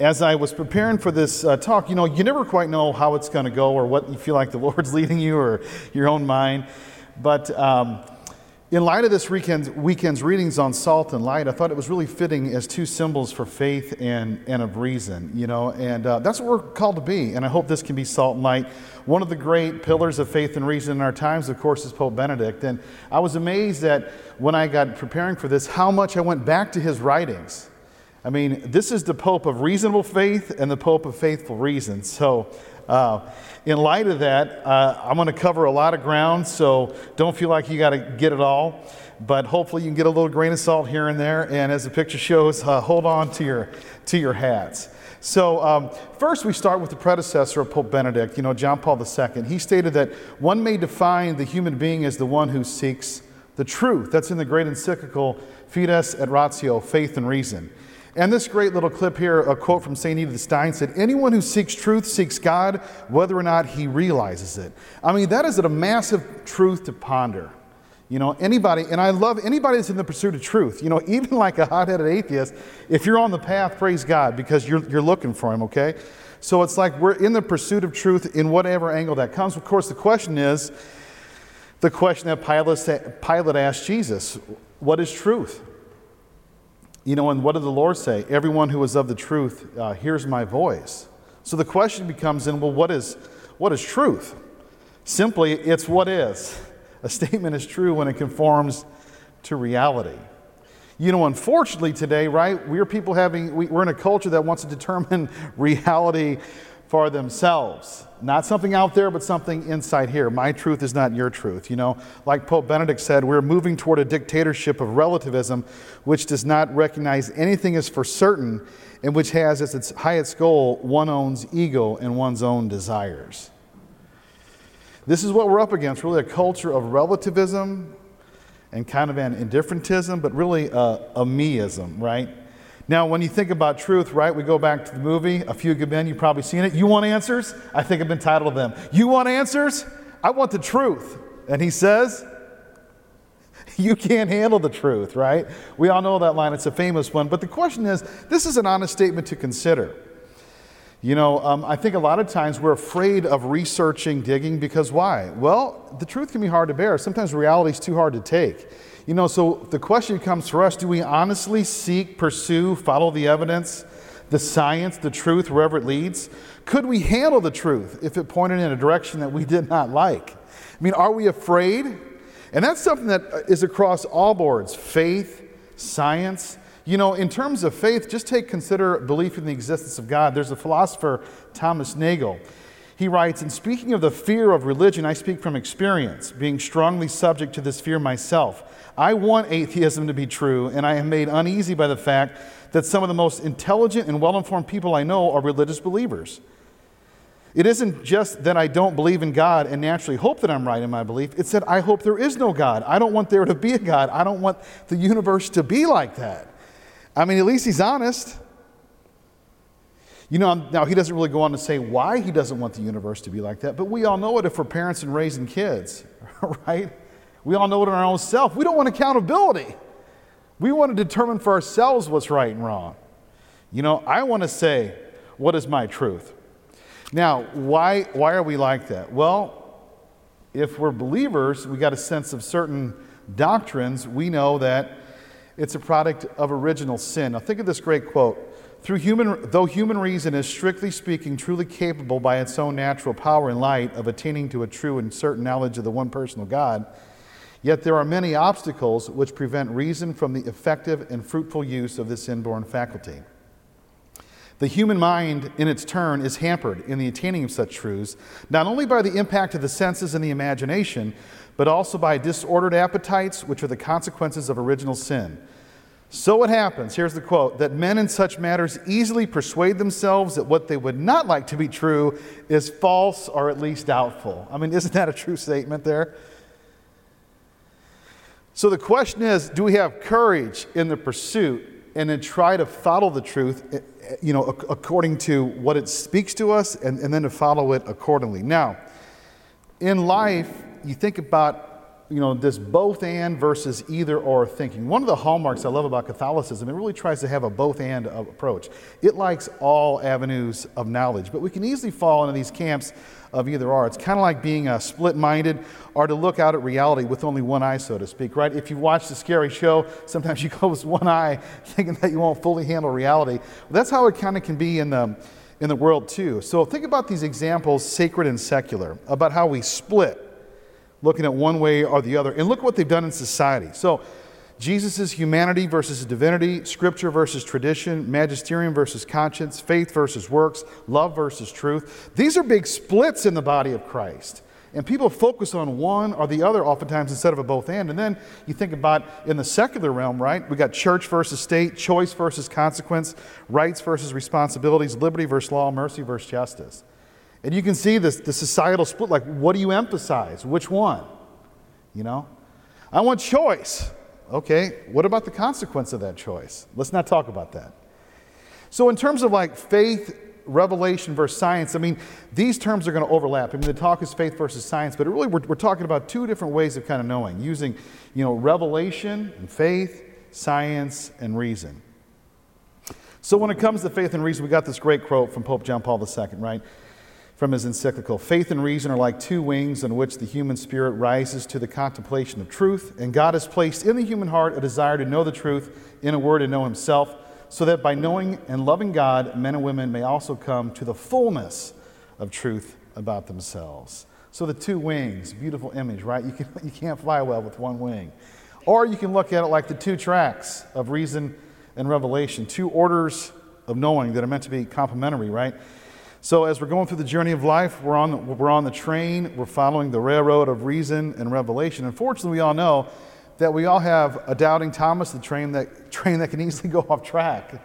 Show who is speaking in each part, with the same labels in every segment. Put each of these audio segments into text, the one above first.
Speaker 1: as I was preparing for this uh, talk, you know, you never quite know how it's going to go or what you feel like the Lord's leading you or your own mind. But um, in light of this weekend's, weekend's readings on salt and light, I thought it was really fitting as two symbols for faith and, and of reason, you know, and uh, that's what we're called to be. And I hope this can be salt and light. One of the great pillars of faith and reason in our times, of course, is Pope Benedict. And I was amazed that when I got preparing for this, how much I went back to his writings. I mean, this is the Pope of reasonable faith and the Pope of faithful reason. So, uh, in light of that, uh, I'm going to cover a lot of ground, so don't feel like you got to get it all. But hopefully, you can get a little grain of salt here and there. And as the picture shows, uh, hold on to your to your hats. So, um, first, we start with the predecessor of Pope Benedict, you know, John Paul II. He stated that one may define the human being as the one who seeks the truth. That's in the great encyclical Fides et Ratio, Faith and Reason. And this great little clip here, a quote from St. Edith Stein said, Anyone who seeks truth seeks God, whether or not he realizes it. I mean, that is a massive truth to ponder. You know, anybody, and I love anybody that's in the pursuit of truth. You know, even like a hot headed atheist, if you're on the path, praise God, because you're, you're looking for Him, okay? So it's like we're in the pursuit of truth in whatever angle that comes. Of course, the question is the question that Pilate, Pilate asked Jesus what is truth? You know, and what did the Lord say? Everyone who is of the truth uh, hears my voice. So the question becomes then, well, what is, what is truth? Simply, it's what is. A statement is true when it conforms to reality. You know, unfortunately today, right, we're people having, we, we're in a culture that wants to determine reality for themselves. Not something out there, but something inside here. My truth is not your truth. You know, like Pope Benedict said, we're moving toward a dictatorship of relativism, which does not recognize anything as for certain and which has as its highest goal one own's ego and one's own desires. This is what we're up against really a culture of relativism and kind of an indifferentism, but really a, a meism, right? Now, when you think about truth, right, we go back to the movie, A Few Good Men, you've probably seen it. You want answers? I think I've been titled them. You want answers? I want the truth. And he says, You can't handle the truth, right? We all know that line, it's a famous one. But the question is this is an honest statement to consider. You know, um, I think a lot of times we're afraid of researching, digging, because why? Well, the truth can be hard to bear. Sometimes reality is too hard to take. You know, so the question comes for us do we honestly seek, pursue, follow the evidence, the science, the truth, wherever it leads? Could we handle the truth if it pointed in a direction that we did not like? I mean, are we afraid? And that's something that uh, is across all boards faith, science. You know, in terms of faith, just take consider belief in the existence of God. There's a philosopher, Thomas Nagel. He writes, In speaking of the fear of religion, I speak from experience, being strongly subject to this fear myself. I want atheism to be true, and I am made uneasy by the fact that some of the most intelligent and well informed people I know are religious believers. It isn't just that I don't believe in God and naturally hope that I'm right in my belief. It's that I hope there is no God. I don't want there to be a God. I don't want the universe to be like that. I mean, at least he's honest. You know, now he doesn't really go on to say why he doesn't want the universe to be like that, but we all know it if we're parents and raising kids, right? We all know it in our own self. We don't want accountability. We want to determine for ourselves what's right and wrong. You know, I want to say, what is my truth? Now, why, why are we like that? Well, if we're believers, we got a sense of certain doctrines. We know that it's a product of original sin. Now, think of this great quote through human, though human reason is strictly speaking truly capable by its own natural power and light of attaining to a true and certain knowledge of the one personal God, yet there are many obstacles which prevent reason from the effective and fruitful use of this inborn faculty. The human mind, in its turn, is hampered in the attaining of such truths, not only by the impact of the senses and the imagination, but also by disordered appetites, which are the consequences of original sin. So it happens, here's the quote, that men in such matters easily persuade themselves that what they would not like to be true is false or at least doubtful. I mean, isn't that a true statement there? So the question is do we have courage in the pursuit and then try to follow the truth, eh, eh, you know, according to what it speaks to us and, and then to follow it accordingly? Now, in life, you think about you know, this both and versus either or thinking. One of the hallmarks I love about Catholicism, it really tries to have a both and approach. It likes all avenues of knowledge, but we can easily fall into these camps of either or. It's kind of like being uh, split minded or to look out at reality with only one eye, so to speak, right? If you watch the scary show, sometimes you close one eye thinking that you won't fully handle reality. Well, that's how it kind of can be in the, in the world, too. So think about these examples, sacred and secular, about how we split looking at one way or the other. And look what they've done in society. So, Jesus' humanity versus divinity, scripture versus tradition, magisterium versus conscience, faith versus works, love versus truth. These are big splits in the body of Christ. And people focus on one or the other oftentimes instead of a both and. And then you think about in the secular realm, right? We got church versus state, choice versus consequence, rights versus responsibilities, liberty versus law, mercy versus justice. And you can see this, the societal split like, what do you emphasize? Which one? You know? I want choice. Okay, what about the consequence of that choice? Let's not talk about that. So, in terms of like faith, revelation versus science, I mean, these terms are going to overlap. I mean, the talk is faith versus science, but really we're, we're talking about two different ways of kind of knowing, using, you know, revelation and faith, science and reason. So, when it comes to faith and reason, we got this great quote from Pope John Paul II, right? From his encyclical Faith and reason are like two wings on which the human spirit rises to the contemplation of truth, and God has placed in the human heart a desire to know the truth, in a word, to know himself, so that by knowing and loving God, men and women may also come to the fullness of truth about themselves. So the two wings, beautiful image, right? You, can, you can't fly well with one wing. Or you can look at it like the two tracks of reason and revelation, two orders of knowing that are meant to be complementary, right? So, as we're going through the journey of life, we're on, the, we're on the train, we're following the railroad of reason and revelation. Unfortunately, we all know that we all have a doubting Thomas, the train that, train that can easily go off track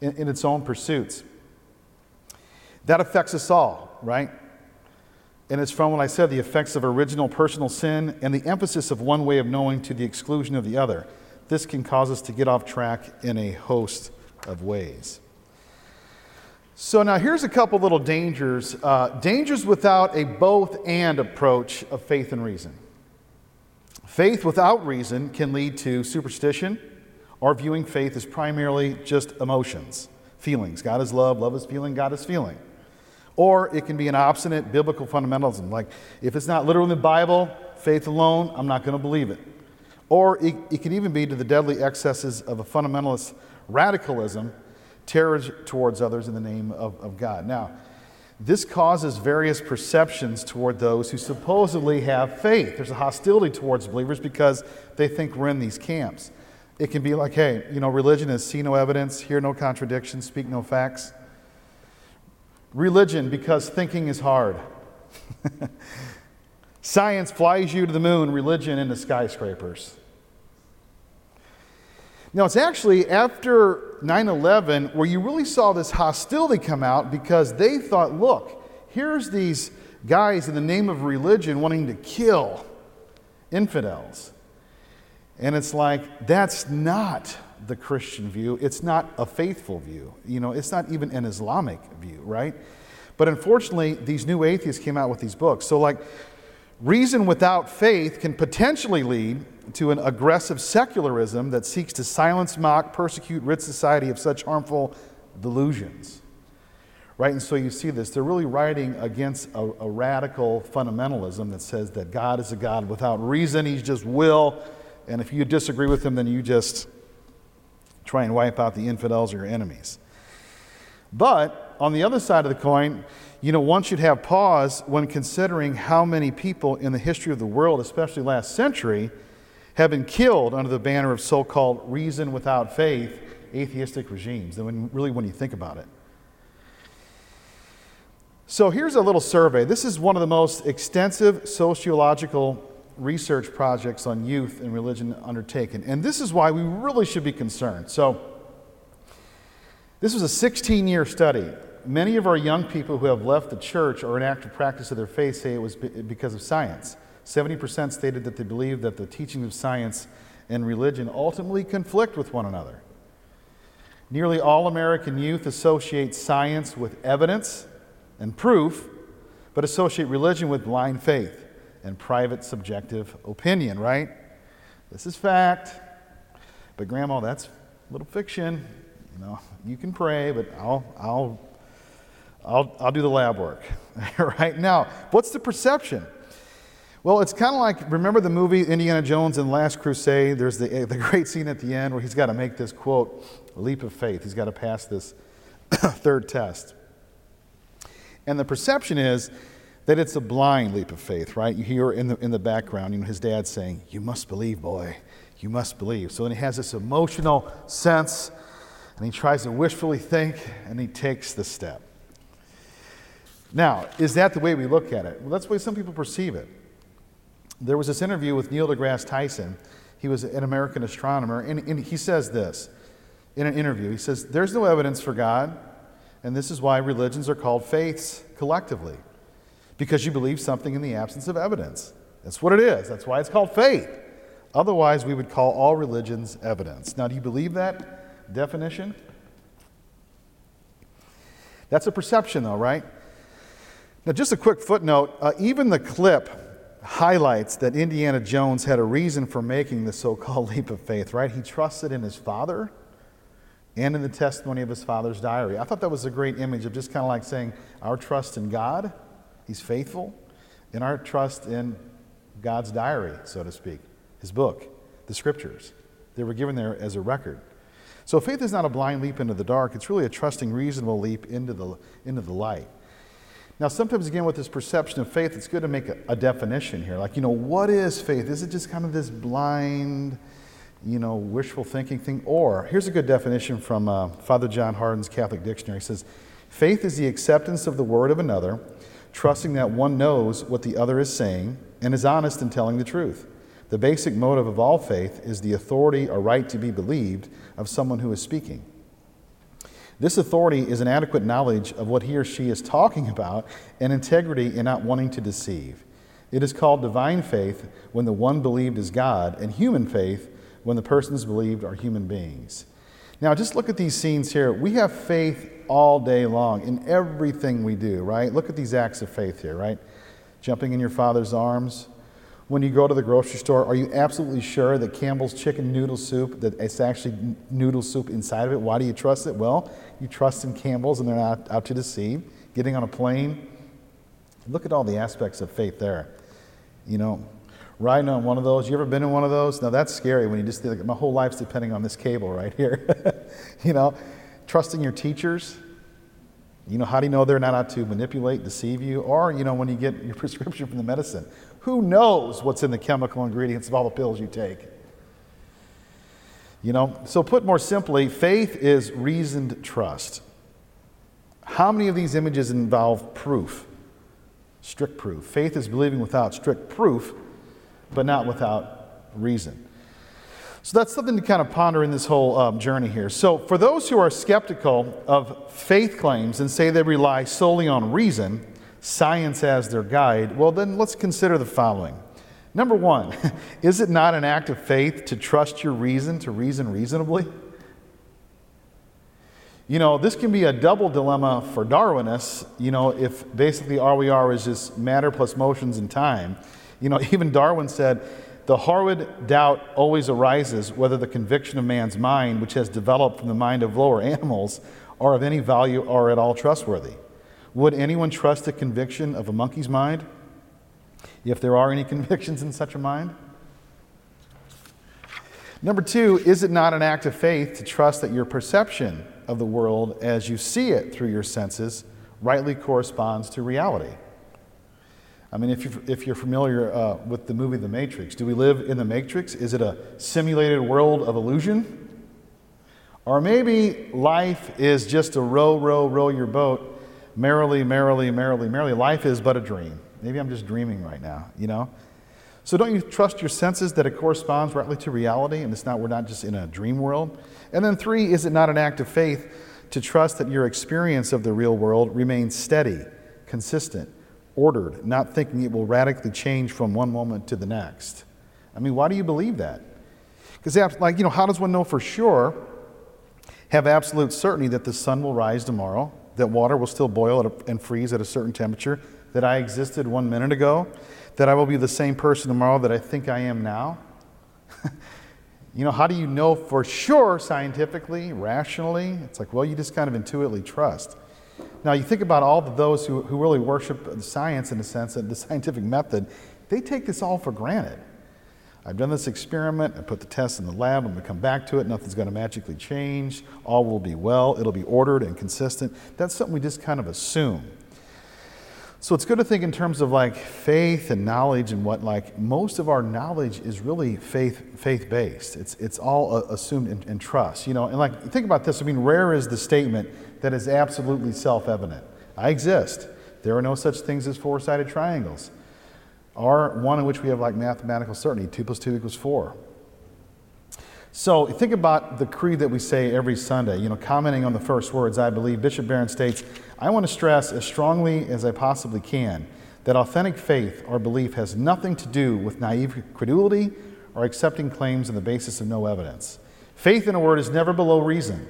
Speaker 1: in, in its own pursuits. That affects us all, right? And it's from what I said the effects of original personal sin and the emphasis of one way of knowing to the exclusion of the other. This can cause us to get off track in a host of ways. So, now here's a couple little dangers uh, dangers without a both and approach of faith and reason. Faith without reason can lead to superstition or viewing faith as primarily just emotions, feelings. God is love, love is feeling, God is feeling. Or it can be an obstinate biblical fundamentalism, like if it's not literally in the Bible, faith alone, I'm not going to believe it. Or it, it can even be to the deadly excesses of a fundamentalist radicalism terror towards others in the name of, of God. Now, this causes various perceptions toward those who supposedly have faith. There's a hostility towards believers because they think we're in these camps. It can be like, hey, you know, religion is see no evidence, hear no contradiction, speak no facts. Religion because thinking is hard. Science flies you to the moon, religion into skyscrapers. Now, it's actually after 9 11 where you really saw this hostility come out because they thought, look, here's these guys in the name of religion wanting to kill infidels. And it's like, that's not the Christian view. It's not a faithful view. You know, it's not even an Islamic view, right? But unfortunately, these new atheists came out with these books. So, like, reason without faith can potentially lead to an aggressive secularism that seeks to silence, mock, persecute, rid society of such harmful delusions. Right? And so you see this. They're really writing against a, a, radical fundamentalism that says that God is a God without reason, He's just will. And if you disagree with Him, then you just try and wipe out the infidels or your enemies. But on the other side of the coin, you know, one should have pause when considering how many people in the history of the world, especially last century, have been killed under the banner of so called reason without faith atheistic regimes. And really, when you think about it. So here's a little survey. This is one of the most extensive sociological research projects on youth and religion undertaken. And this is why we really should be concerned. So, this was a 16 year study. Many of our young people who have left the church or in active practice of their faith say it was because of science. 70% stated that they believe that the teachings of science and religion ultimately conflict with one another. Nearly all American youth associate science with evidence and proof, but associate religion with blind faith and private subjective opinion, right? This is fact. But grandma, that's a little fiction. You know, you can pray, but I'll I'll I'll, I'll do the lab work. right now, what's the perception? Well, it's kind of like remember the movie Indiana Jones and Last Crusade? There's the, the great scene at the end where he's got to make this quote, leap of faith. He's got to pass this third test. And the perception is that it's a blind leap of faith, right? You hear in the, in the background, you know, his dad saying, You must believe, boy. You must believe. So then he has this emotional sense, and he tries to wishfully think, and he takes the step. Now, is that the way we look at it? Well, that's the way some people perceive it. There was this interview with Neil deGrasse Tyson. He was an American astronomer, and, and he says this in an interview. He says, There's no evidence for God, and this is why religions are called faiths collectively, because you believe something in the absence of evidence. That's what it is. That's why it's called faith. Otherwise, we would call all religions evidence. Now, do you believe that definition? That's a perception, though, right? Now, just a quick footnote uh, even the clip highlights that Indiana Jones had a reason for making the so called leap of faith, right? He trusted in his father and in the testimony of his father's diary. I thought that was a great image of just kind of like saying our trust in God, He's faithful, and our trust in God's diary, so to speak, His book, the scriptures. They were given there as a record. So faith is not a blind leap into the dark, it's really a trusting, reasonable leap into the, into the light. Now, sometimes, again, with this perception of faith, it's good to make a, a, definition here. Like, you know, what is faith? Is it just kind of this blind, you know, wishful thinking thing? Or, here's a good definition from uh, Father John Hardon's Catholic Dictionary. He says, Faith is the acceptance of the word of another, trusting that one knows what the other is saying and is honest in telling the truth. The basic motive of all faith is the authority or right to be believed of someone who is speaking. This authority is an adequate knowledge of what he or she is talking about and integrity in not wanting to deceive. It is called divine faith when the one believed is God, and human faith when the persons believed are human beings. Now, just look at these scenes here. We have faith all day long in everything we do, right? Look at these acts of faith here, right? Jumping in your father's arms, when you go to the grocery store, are you absolutely sure that Campbell's chicken noodle soup, that it's actually noodle soup inside of it? Why do you trust it? Well, you trust in Campbell's and they're not out to deceive. Getting on a plane, look at all the aspects of faith there. You know, riding on one of those. You ever been in one of those? Now that's scary when you just think, my whole life's depending on this cable right here. you know, trusting your teachers. You know, how do you know they're not out to manipulate, deceive you? Or, you know, when you get your prescription from the medicine, who knows what's in the chemical ingredients of all the pills you take? You know, so put more simply, faith is reasoned trust. How many of these images involve proof? Strict proof. Faith is believing without strict proof, but not without reason. So that's something to kind of ponder in this whole um, journey here. So, for those who are skeptical of faith claims and say they rely solely on reason, science as their guide, well, then let's consider the following. Number one, is it not an act of faith to trust your reason, to reason reasonably? You know, this can be a double dilemma for Darwinists, you know, if basically all we are is just matter plus motions and time. You know, even Darwin said, the horrid doubt always arises whether the conviction of man's mind, which has developed from the mind of lower animals, are of any value or at all trustworthy. Would anyone trust the conviction of a monkey's mind? If there are any convictions in such a mind? Number two, is it not an act of faith to trust that your perception of the world as you see it through your senses rightly corresponds to reality? I mean, if you're, if you're familiar uh, with the movie The Matrix, do we live in the Matrix? Is it a simulated world of illusion? Or maybe life is just a row, row, row your boat merrily, merrily, merrily, merrily. Life is but a dream. Maybe I'm just dreaming right now, you know? So don't you trust your senses that it corresponds rightly to reality and it's not we're not just in a dream world? And then three, is it not an act of faith to trust that your experience of the real world remains steady, consistent, ordered, not thinking it will radically change from one moment to the next? I mean, why do you believe that? Because like, you know, how does one know for sure, have absolute certainty that the sun will rise tomorrow? That water will still boil and freeze at a certain temperature, that I existed one minute ago, that I will be the same person tomorrow that I think I am now? you know, how do you know for sure scientifically, rationally? It's like, well, you just kind of intuitively trust. Now, you think about all of those who, who really worship science in a sense, and the scientific method, they take this all for granted. I've done this experiment, I put the test in the lab, I'm going to come back to it, nothing's going to magically change, all will be well, it'll be ordered and consistent. That's something we just kind of assume. So it's good to think in terms of like faith and knowledge and what like most of our knowledge is really faith faith based. It's it's all uh, assumed in, in trust, you know. And like think about this. I mean, rare is the statement that is absolutely self evident. I exist. There are no such things as four sided triangles or one in which we have like mathematical certainty 2 plus 2 equals 4. So think about the creed that we say every Sunday, you know, commenting on the first words, I believe. Bishop Barron states, I want to stress as strongly as I possibly can that authentic faith or belief has nothing to do with naive credulity or accepting claims on the basis of no evidence. Faith in a word is never below reason.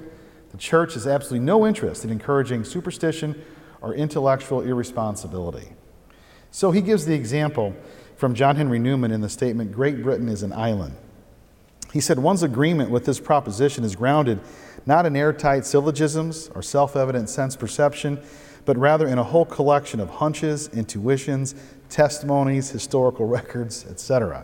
Speaker 1: The church has absolutely no interest in encouraging superstition or intellectual irresponsibility. So he gives the example from John Henry Newman in the statement Great Britain is an island. He said one's agreement with this proposition is grounded not in airtight syllogisms or self evident sense perception, but rather in a whole collection of hunches, intuitions, testimonies, historical records, etc.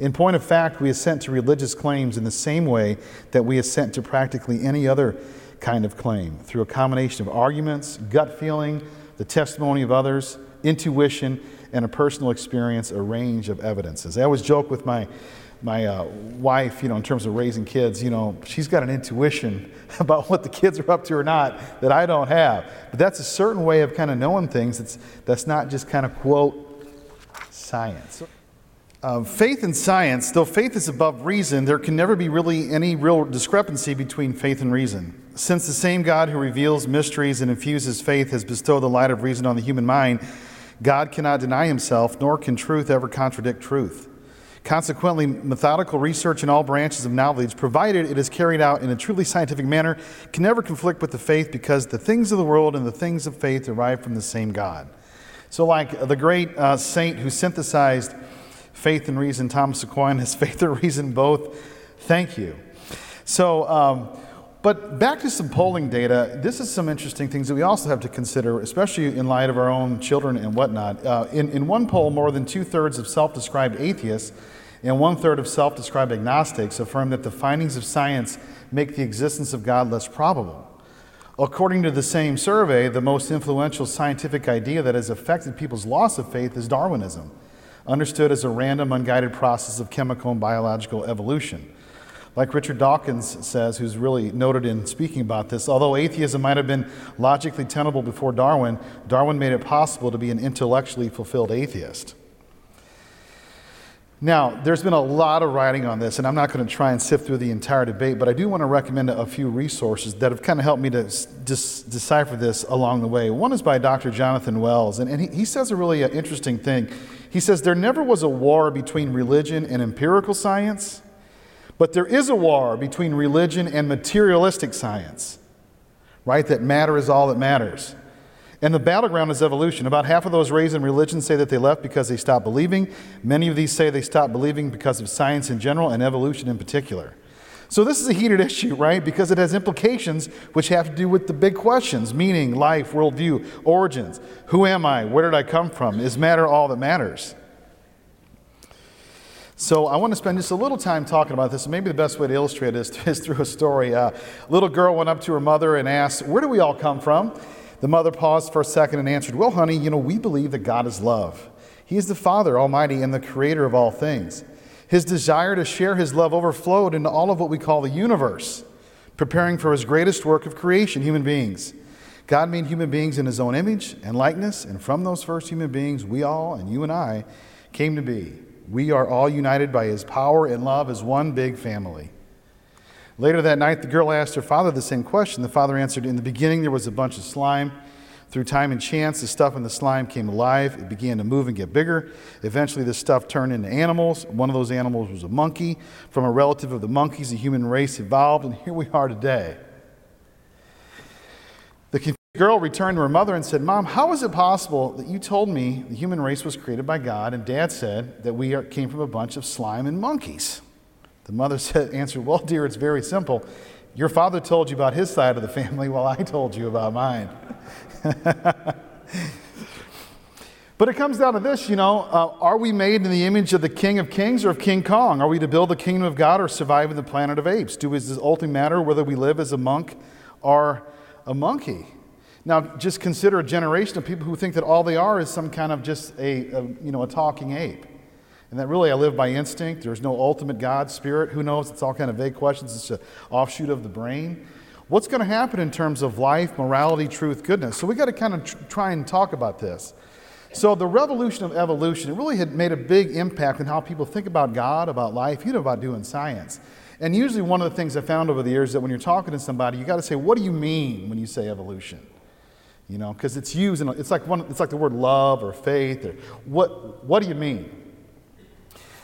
Speaker 1: In point of fact, we assent to religious claims in the same way that we assent to practically any other kind of claim through a combination of arguments, gut feeling, the testimony of others, intuition, and a personal experience, a range of evidences. I always joke with my, my uh, wife, you know, in terms of raising kids, you know, she's got an intuition about what the kids are up to or not that I don't have. But that's a certain way of kind of knowing things that's, that's not just kind of, quote, science. Uh, faith and science, though faith is above reason, there can never be really any real discrepancy between faith and reason. Since the same God who reveals mysteries and infuses faith has bestowed the light of reason on the human mind, God cannot deny himself, nor can truth ever contradict truth. Consequently, methodical research in all branches of knowledge, provided it is carried out in a truly scientific manner, can never conflict with the faith because the things of the world and the things of faith derive from the same God. So, like the great uh, saint who synthesized faith and reason, Thomas Aquinas, faith and reason both, thank you. So, um, but back to some polling data, this is some interesting things that we also have to consider, especially in light of our own children and whatnot. Uh, in, in one poll, more than two thirds of self described atheists and one third of self described agnostics affirm that the findings of science make the existence of God less probable. According to the same survey, the most influential scientific idea that has affected people's loss of faith is Darwinism, understood as a random, unguided process of chemical and biological evolution. Like Richard Dawkins says, who's really noted in speaking about this, although atheism might have been logically tenable before Darwin, Darwin made it possible to be an intellectually fulfilled atheist. Now, there's been a lot of writing on this, and I'm not going to try and sift through the entire debate, but I do want to recommend a few resources that have kind of helped me to dis- decipher this along the way. One is by Dr. Jonathan Wells, and, and he, he says a really uh, interesting thing. He says, There never was a war between religion and empirical science but there is a war between religion and materialistic science, right? That matter is all that matters. And the battleground is evolution. About half of those raised in religion say that they left because they stopped believing. Many of these say they stopped believing because of science in general and evolution in particular. So, this is a heated issue, right? Because it has implications which have to do with the big questions meaning, life, worldview, origins. Who am I? Where did I come from? Is matter all that matters? So I want to spend just a little time talking about this. maybe the best way to illustrate this is through a story. Uh, a little girl went up to her mother and asked, Where do we all come from? The mother paused for a second and answered, Well, honey, you know, we believe that God is love. He is the Father Almighty and the creator of all things. His desire to share his love overflowed into all of what we call the universe, preparing for his greatest work of creation, human beings. God made human beings in his own image and likeness, and from those first human beings, we all, and you and I, came to be. We are all united by his power and love as one big family. Later that night, the girl asked her father the same question. The father answered, In the beginning, there was a bunch of slime. Through time and chance, the stuff in the slime came alive. It began to move and get bigger. Eventually, the stuff turned into animals. One of those animals was a monkey. From a relative of the monkeys, the human race evolved, and here we are today. The girl returned to her mother and said, Mom, how is it possible that you told me the human race was created by God and dad said that we are, came from a bunch of slime and monkeys? The mother said, answered, Well, dear, it's very simple. Your father told you about his side of the family while I told you about mine. but it comes down to this, you know, uh, are we made in the image of the King of Kings or of King Kong? Are we to build the kingdom of God or survive in the planet of apes? Do it ultimately matter whether we live as a monk or a monkey? Now, just consider a generation of people who think that all they are is some kind of just a, a, you know, a talking ape. And that really I live by instinct. There's no ultimate God, spirit. Who knows? It's all kind of vague questions. It's an offshoot of the brain. What's going to happen in terms of life, morality, truth, goodness? So we got to kind of tr- try and talk about this. So the revolution of evolution, it really had made a big impact on how people think about God, about life, even about doing science. And usually one of the things I found over the years is that when you're talking to somebody, you got to say, what do you mean when you say evolution? You know, because it's used in, it's like one, it's like the word love or faith or what, what do you mean?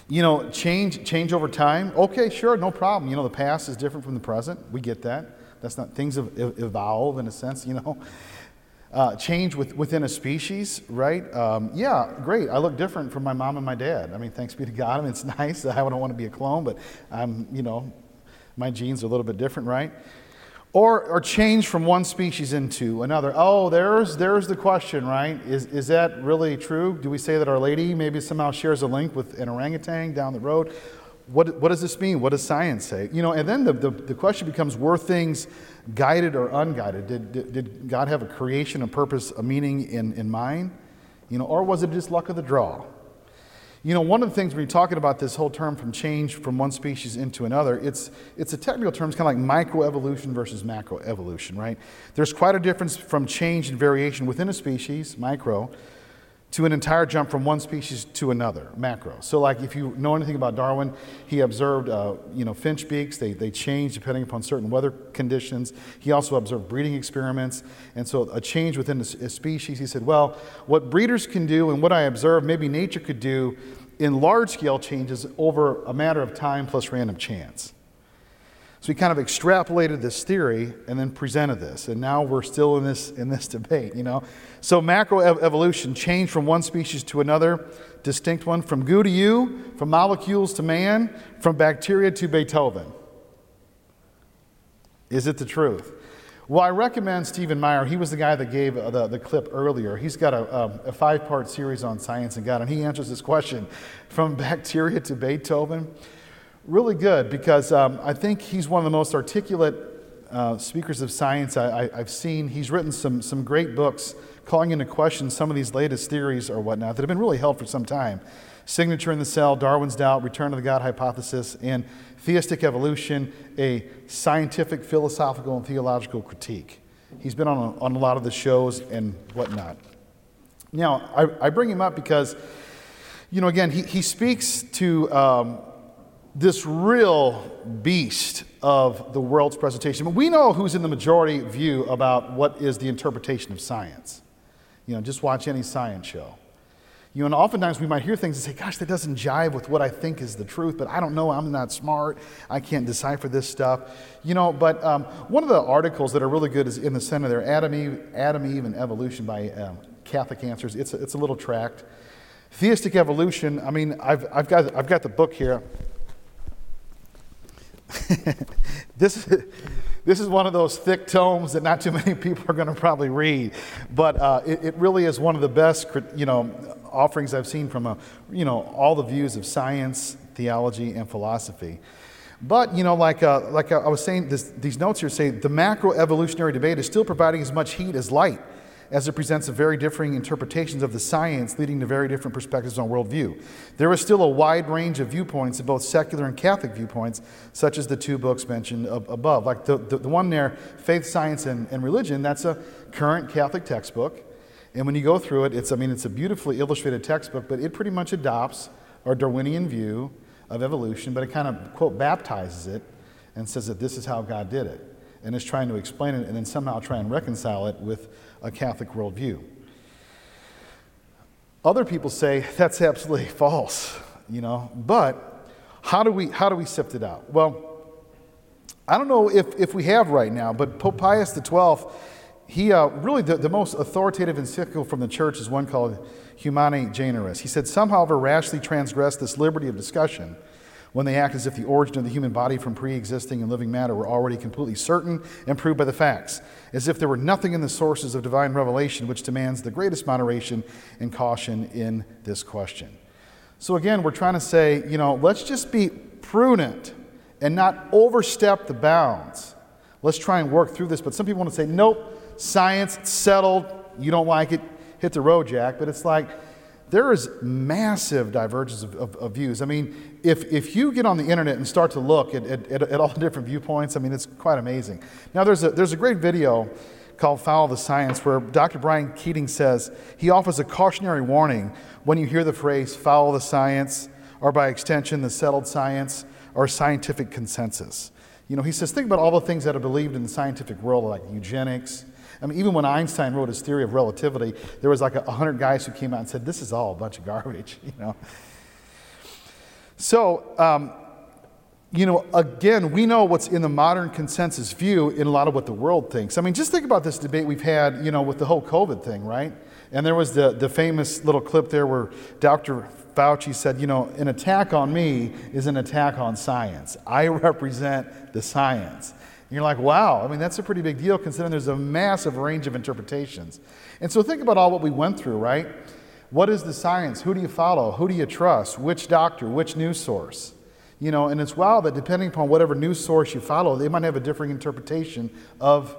Speaker 1: You know, change, change over time. Okay, sure, no problem. You know, the past is different from the present. We get that. That's not, things evolve in a sense, you know. Uh, change with, within a species, right? Um, yeah, great. I look different from my mom and my dad. I mean, thanks be to God. I mean, it's nice. I don't want to be a clone, but I'm, you know, my genes are a little bit different, right? Or, or change from one species into another. Oh, there's, there's the question, right? Is, is that really true? Do we say that Our Lady maybe somehow shares a link with an orangutan down the road? What, what does this mean? What does science say? You know, and then the, the, the question becomes were things guided or unguided? Did, did, did God have a creation, a purpose, a meaning in, in mind? You know, or was it just luck of the draw? You know, one of the things when you're talking about this whole term from change from one species into another, it's, it's a technical term. It's kind of like microevolution versus macroevolution, right? There's quite a difference from change and variation within a species, micro, to an entire jump from one species to another, macro. So, like if you know anything about Darwin, he observed, uh, you know, finch beaks. They, they change depending upon certain weather conditions. He also observed breeding experiments. And so, a change within a, a species, he said, well, what breeders can do and what I observe, maybe nature could do in large scale changes over a matter of time plus random chance. So he kind of extrapolated this theory and then presented this. And now we're still in this, in this debate, you know. So macroevolution, change from one species to another, distinct one, from goo to you, from molecules to man, from bacteria to Beethoven. Is it the truth? Well, I recommend Stephen Meyer. He was the guy that gave the, the clip earlier. He's got a, um, a five part series on science and God, and he answers this question from bacteria to Beethoven really good because um, I think he's one of the most articulate uh, speakers of science I, have seen. He's written some, some great books calling into question some of these latest theories or whatnot that have been really held for some time. Signature in the Cell, Darwin's Doubt, Return to the God Hypothesis, and Theistic Evolution, a scientific, philosophical, and theological critique. He's been on a, on a lot of the shows and whatnot. Now, I, I bring him up because, you know, again, he, he speaks to um, this real beast of the world's presentation. But we know who's in the majority view about what is the interpretation of science. You know, just watch any science show. You know, and oftentimes we might hear things and say, gosh, that doesn't jive with what I think is the truth, but I don't know, I'm not smart, I can't decipher this stuff. You know, but um, one of the articles that are really good is in the center there, Adam, Eve, Adam, Eve and Evolution by um, Catholic Answers. It's a, it's a little tract. Theistic Evolution, I mean, I've, I've, got, I've got the book here. this, this is one of those thick tomes that not too many people are going to probably read, but uh, it, it, really is one of the best, you know, offerings I've seen from, a, you know, all the views of science, theology, and philosophy. But, you know, like, uh, like I was saying, this, these notes here say the macroevolutionary debate is still providing as much heat as light as it presents a very differing interpretations of the science, leading to very different perspectives on worldview. There is still a wide range of viewpoints of both secular and Catholic viewpoints, such as the two books mentioned above. Like the, the, the one there, Faith, Science, and, and Religion, that's a current Catholic textbook. And when you go through it, it's, I mean, it's a beautifully illustrated textbook, but it pretty much adopts our Darwinian view of evolution, but it kind of, quote, baptizes it and says that this is how God did it. And is trying to explain it and then somehow try and reconcile it with a Catholic worldview. Other people say that's absolutely false, you know, but how do we, how do we sift it out? Well, I don't know if, if we have right now, but Pope Pius XII, he uh, really, the, the most authoritative encyclical from the church is one called Humani Generis. He said, Some, however, rashly transgress this liberty of discussion when they act as if the origin of the human body from pre existing and living matter were already completely certain and proved by the facts, as if there were nothing in the sources of divine revelation which demands the greatest moderation and caution in this question. So, again, we're trying to say, you know, let's just be prudent and not overstep the bounds. Let's try and work through this. But some people want to say, nope, science, settled, you don't like it, hit the road, Jack. But it's like, there is massive divergence of, of, of, views. I mean, if, if you get on the internet and start to look at, at, at, all the different viewpoints, I mean, it's quite amazing. Now, there's a, there's a great video called Follow the Science where Dr. Brian Keating says he offers a cautionary warning when you hear the phrase follow the science, or by extension, the settled science, or scientific consensus. You know, he says, think about all the things that are believed in the scientific world, like eugenics, I mean, even when Einstein wrote his theory of relativity, there was like a hundred guys who came out and said, "This is all a bunch of garbage," you know. So, um, you know, again, we know what's in the modern consensus view in a lot of what the world thinks. I mean, just think about this debate we've had, you know, with the whole COVID thing, right? And there was the, the famous little clip there where Dr. Fauci said, you know, an attack on me is an attack on science. I represent the science. You're like, wow, I mean, that's a pretty big deal considering there's a massive range of interpretations. And so think about all what we went through, right? What is the science? Who do you follow? Who do you trust? Which doctor? Which news source? You know, and it's wild that depending upon whatever news source you follow, they might have a differing interpretation of,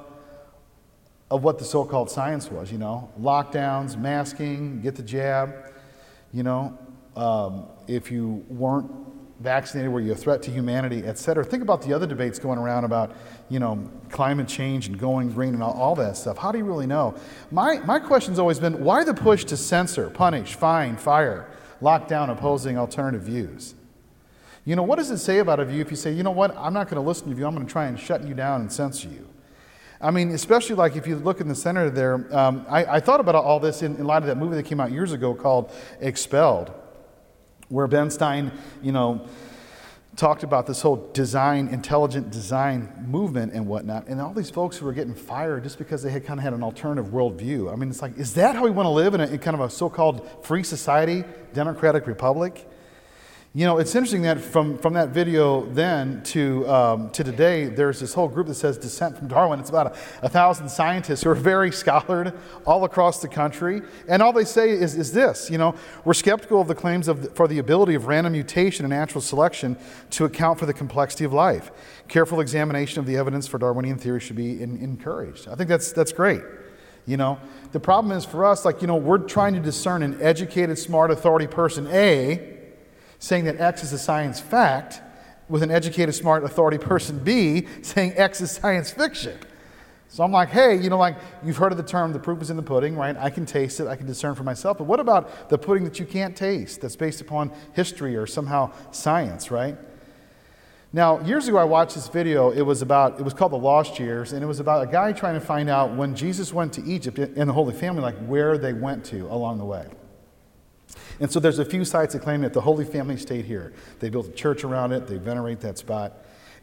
Speaker 1: of what the so called science was, you know. Lockdowns, masking, get the jab, you know. Um, if you weren't vaccinated, were you a threat to humanity, et cetera. Think about the other debates going around about, you know, climate change and going green and all, all that stuff. How do you really know? My, my question's always been why the push to censor, punish, fine, fire, lock down opposing alternative views? You know, what does it say about a view if you say, you know what, I'm not going to listen to you, I'm going to try and shut you down and censor you? I mean, especially like if you look in the center there, um, I, I, thought about all this in, in light of that movie that came out years ago called Expelled where Ben Stein, you know, talked about this whole design, intelligent design movement and whatnot, and all these folks who were getting fired just because they had kind of had an alternative worldview. I mean, it's like, is that how we want to live in a in kind of a so-called free society, democratic republic? You know, it's interesting that from, from that video then to, um, to today, there's this whole group that says Dissent from Darwin. It's about a, a, thousand scientists who are very scholared all across the country. And all they say is, is this you know, we're skeptical of the claims of for the ability of random mutation and natural selection to account for the complexity of life. Careful examination of the evidence for Darwinian theory should be in, encouraged. I think that's, that's great. You know, the problem is for us, like, you know, we're trying to discern an educated, smart, authority person, A, saying that X is a science fact, with an educated, smart, authority person B saying X is science fiction. So I'm like, hey, you know, like you've heard of the term, the proof is in the pudding, right? I can taste it, I can discern for myself. But what about the pudding that you can't taste, that's based upon history or somehow science, right? Now, years ago, I watched this video. It was about, it was called The Lost Years, and it was about a guy trying to find out when Jesus went to Egypt and the Holy Family, like where they went to along the way. And so there's a few sites that claim that the Holy Family stayed here. They built a church around it, they venerate that spot.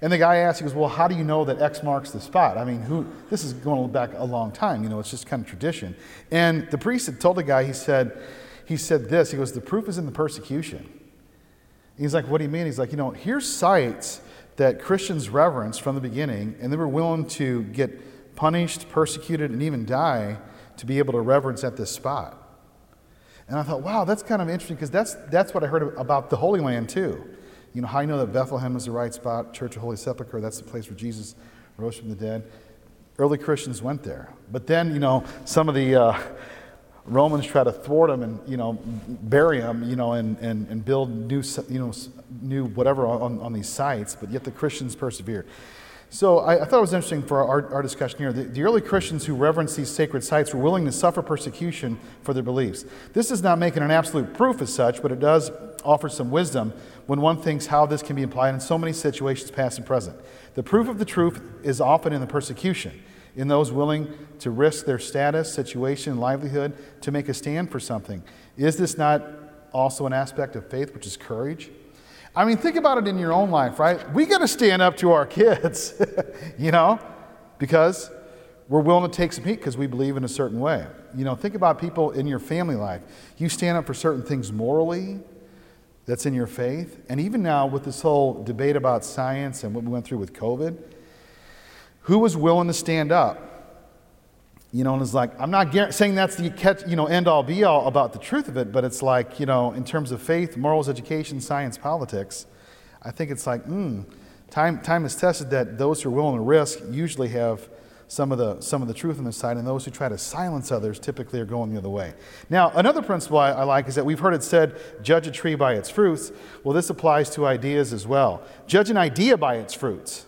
Speaker 1: And the guy asked, he goes, Well, how do you know that X marks the spot? I mean, who, this is going back a long time, you know, it's just kind of tradition. And the priest had told the guy, he said, he said this, he goes, The proof is in the persecution. He's like, What do you mean? He's like, You know, here's sites that Christians reverence from the beginning, and they were willing to get punished, persecuted, and even die to be able to reverence at this spot. And I thought, wow, that's kind of interesting because that's, that's what I heard about the Holy Land too. You know, how you know that Bethlehem is the right spot, Church of Holy Sepulchre, that's the place where Jesus rose from the dead. Early Christians went there. But then, you know, some of the uh, Romans try to thwart them and, you know, bury them, you know, and, and, and build new, you know, new whatever on, on these sites, but yet the Christians persevered. So I, I, thought it was interesting for our, our discussion here. The, the, early Christians who reverenced these sacred sites were willing to suffer persecution for their beliefs. This does not make it an absolute proof as such, but it does offer some wisdom when one thinks how this can be applied in so many situations, past and present. The proof of the truth is often in the persecution, in those willing to risk their status, situation, livelihood to make a stand for something. Is this not also an aspect of faith, which is courage? I mean, think about it in your own life, right? We got to stand up to our kids, you know, because we're willing to take some heat because we believe in a certain way. You know, think about people in your family life. You stand up for certain things morally, that's in your faith. And even now, with this whole debate about science and what we went through with COVID, who was willing to stand up? You know, and it's like, I'm not saying that's the catch, you know, end all be all about the truth of it, but it's like, you know, in terms of faith, morals, education, science, politics, I think it's like, hmm, time, time has tested that those who are willing to risk usually have some of the some of the truth on this side, and those who try to silence others typically are going the other way. Now, another principle I, I, like is that we've heard it said, "Judge a tree by its fruits." Well, this applies to ideas as well. Judge an idea by its fruits,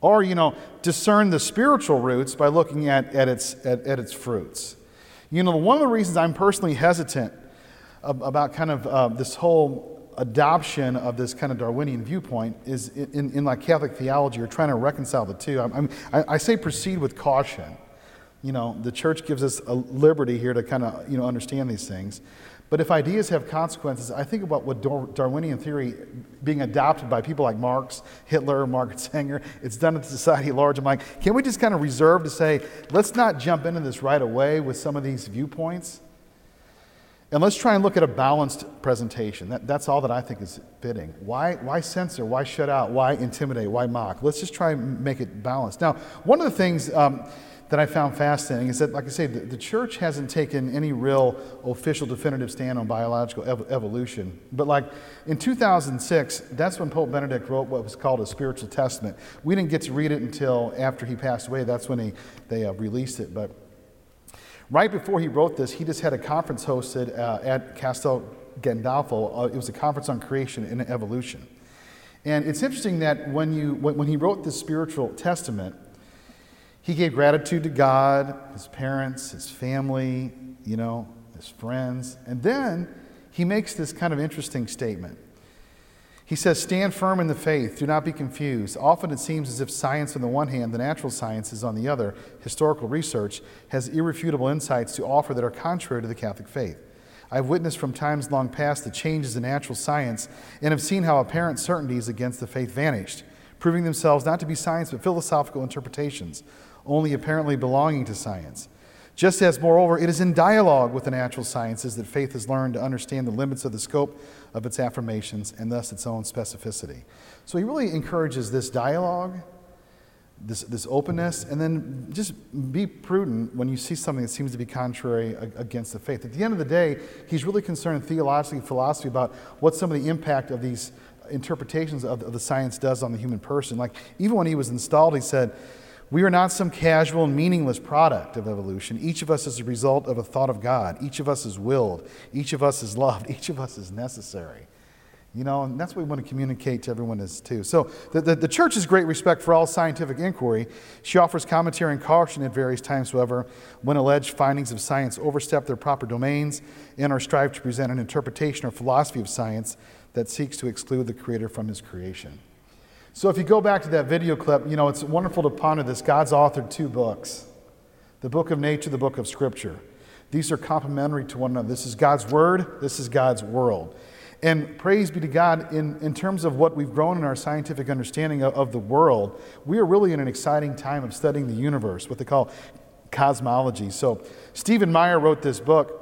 Speaker 1: or you know, discern the spiritual roots by looking at at its at, at its fruits. You know, one of the reasons I'm personally hesitant about kind of uh, this whole adoption of this kind of Darwinian viewpoint is in, in, like Catholic theology, you're trying to reconcile the two. I'm, I'm, I, I say proceed with caution. You know, the church gives us a liberty here to kind of, you know, understand these things. But if ideas have consequences, I think about what Darwinian theory being adopted by people like Marx, Hitler, Margaret Sanger, it's done to society at large. I'm like, can we just kind of reserve to say, let's not jump into this right away with some of these viewpoints? And let's try and look at a balanced presentation. That, that's all that I think is fitting. Why, why censor? Why shut out? Why intimidate? Why mock? Let's just try and make it balanced. Now, one of the things um, that I found fascinating is that, like I say, the, the, church hasn't taken any real official definitive stand on biological ev- evolution. But, like in 2006, that's when Pope Benedict wrote what was called a spiritual testament. We didn't get to read it until after he passed away. That's when he, they uh, released it. But Right before he wrote this, he just had a conference hosted uh, at Castel Gandolfo. Uh, it was a conference on creation and evolution. And it's interesting that when, you, when, when he wrote this spiritual testament, he gave gratitude to God, his parents, his family, you know, his friends. And then he makes this kind of interesting statement. He says, Stand firm in the faith, do not be confused. Often it seems as if science on the one hand, the natural sciences on the other, historical research, has irrefutable insights to offer that are contrary to the Catholic faith. I've witnessed from times long past the changes in natural science and have seen how apparent certainties against the faith vanished, proving themselves not to be science but philosophical interpretations, only apparently belonging to science. Just as, moreover, it is in dialogue with the natural sciences that faith has learned to understand the limits of the scope of its affirmations and thus its own specificity. So he really encourages this dialogue, this, this openness, and then just be prudent when you see something that seems to be contrary against the faith. At the end of the day, he's really concerned theologically, philosophy about what some of the impact of these interpretations of, of the science does on the human person. Like, even when he was installed, he said, we are not some casual and meaningless product of evolution. Each of us is a result of a thought of God. Each of us is willed. Each of us is loved. Each of us is necessary. You know, and that's what we want to communicate to everyone is too. So the, the, the church has great respect for all scientific inquiry. She offers commentary and caution at various times, however, when alleged findings of science overstep their proper domains and or strive to present an interpretation or philosophy of science that seeks to exclude the creator from his creation. So if you go back to that video clip, you know, it's wonderful to ponder this. God's authored two books the book of nature, the book of scripture. These are complementary to one another. This is God's word, this is God's world. And praise be to God, in, in terms of what we've grown in our scientific understanding of, of the world, we are really in an exciting time of studying the universe, what they call cosmology. So, Stephen Meyer wrote this book,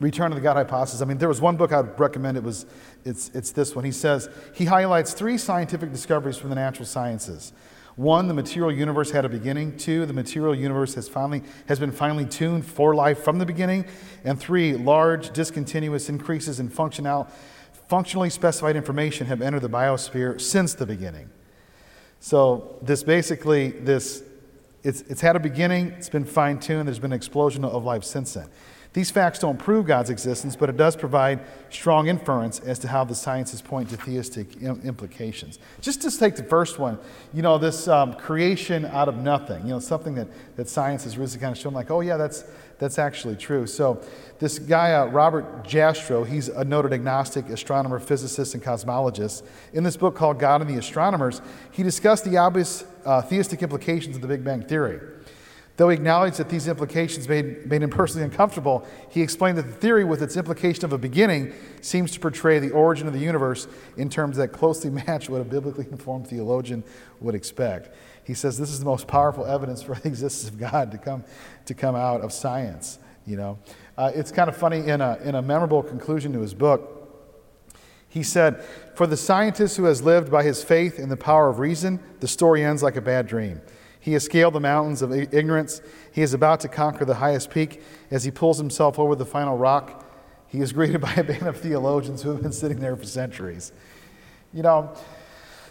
Speaker 1: Return to the God Hypothesis. I mean, there was one book I'd recommend. It was, it's, it's this one. He says, he highlights three scientific discoveries from the natural sciences. One, the material universe had a beginning. Two, the material universe has, finally, has been finely tuned for life from the beginning. And three, large discontinuous increases in functional, functionally specified information have entered the biosphere since the beginning. So this basically, this, it's, it's had a beginning, it's been fine-tuned, there's been an explosion of life since then. These facts don't prove God's existence, but it does provide strong inference as to how the sciences point to theistic implications. Just to take the first one, you know, this um, creation out of nothing, you know, something that, that science has really kind of shown, like, oh, yeah, that's, that's actually true. So, this guy, uh, Robert Jastrow, he's a noted agnostic astronomer, physicist, and cosmologist. In this book called God and the Astronomers, he discussed the obvious uh, theistic implications of the Big Bang Theory. Though he acknowledged that these implications made, made him personally uncomfortable, he explained that the theory, with its implication of a beginning, seems to portray the origin of the universe in terms that closely match what a biblically informed theologian would expect. He says this is the most powerful evidence for the existence of God to come, to come out of science. You know, uh, it's kind of funny in a, in a memorable conclusion to his book. He said, For the scientist who has lived by his faith in the power of reason, the story ends like a bad dream. He has scaled the mountains of ignorance. He is about to conquer the highest peak. As he pulls himself over the final rock, he is greeted by a band of theologians who have been sitting there for centuries. You know,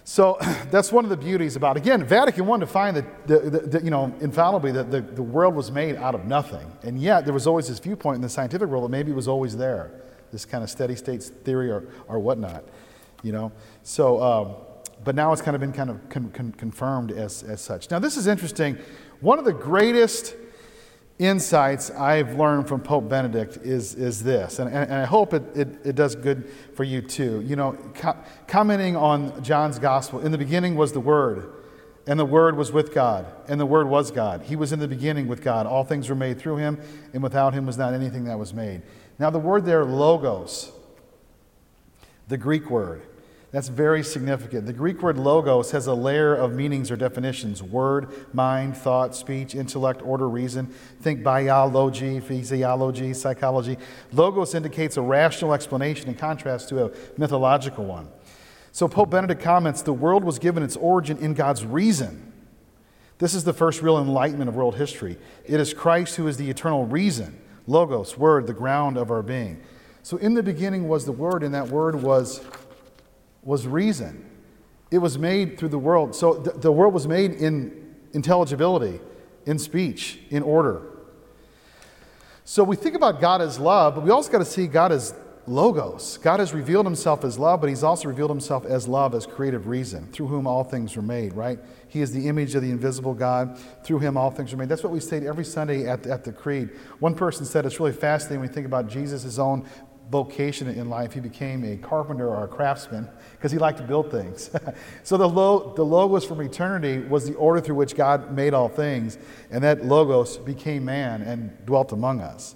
Speaker 1: so that's one of the beauties about, again, Vatican I defined that, the, the, the, you know, infallibly that the, the world was made out of nothing. And yet there was always this viewpoint in the scientific world that maybe it was always there, this kind of steady state theory or, or whatnot, you know. So, um, but now it's kind of been kind of con- con- confirmed as, as such. Now, this is interesting. One of the greatest insights I've learned from Pope Benedict is, is this, and, and, I hope it, it, it, does good for you too. You know, co- commenting on John's gospel, in the beginning was the Word, and the Word was with God, and the Word was God. He was in the beginning with God. All things were made through him, and without him was not anything that was made. Now, the word there, logos, the Greek word, that's very significant. The Greek word logos has a layer of meanings or definitions word, mind, thought, speech, intellect, order, reason. Think biology, physiology, psychology. Logos indicates a rational explanation in contrast to a mythological one. So Pope Benedict comments the world was given its origin in God's reason. This is the first real enlightenment of world history. It is Christ who is the eternal reason, logos, word, the ground of our being. So in the beginning was the word, and that word was was reason. It was made through the world. So the, the world was made in intelligibility, in speech, in order. So we think about God as love, but we also got to see God as logos. God has revealed himself as love, but he's also revealed himself as love, as creative reason, through whom all things were made, right? He is the image of the invisible God. Through him all things were made. That's what we state every Sunday at, at the Creed. One person said it's really fascinating when we think about Jesus' own vocation in life. He became a carpenter or a craftsman because he liked to build things. so the, lo- the logos from eternity was the order through which God made all things, and that logos became man and dwelt among us.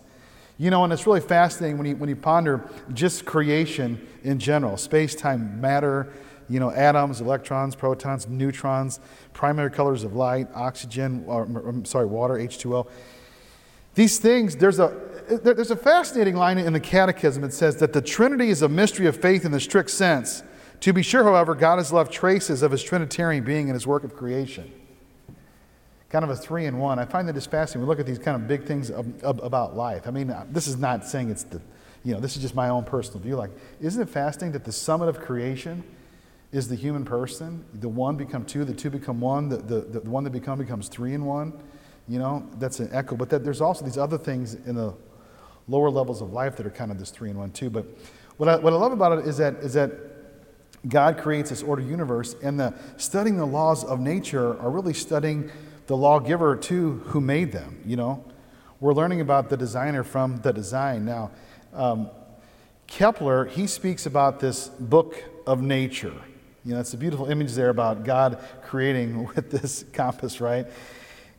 Speaker 1: You know, and it's really fascinating when you, when you ponder just creation in general space, time, matter, you know, atoms, electrons, protons, neutrons, primary colors of light, oxygen, or, I'm sorry, water, H2O. These things, there's a, there's a fascinating line in the Catechism. It says that the Trinity is a mystery of faith in the strict sense. To be sure, however, God has left traces of his Trinitarian being in his work of creation. Kind of a three in one. I find that it's fascinating. We look at these kind of big things of, of, about life. I mean, uh, this is not saying it's the, you know, this is just my own personal view. Like, isn't it fascinating that the summit of creation is the human person? The one become two, the two become one, the, the, the one that become becomes three in one. You know, that's an echo. But that there's also these other things in the lower levels of life that are kind of this three in one too. But what I, what I love about it is that, is that God creates this ordered universe, and the studying the laws of nature are really studying the lawgiver too who made them. You know, we're learning about the designer from the design. Now, um, Kepler he speaks about this book of nature. You know, it's a beautiful image there about God creating with this compass, right?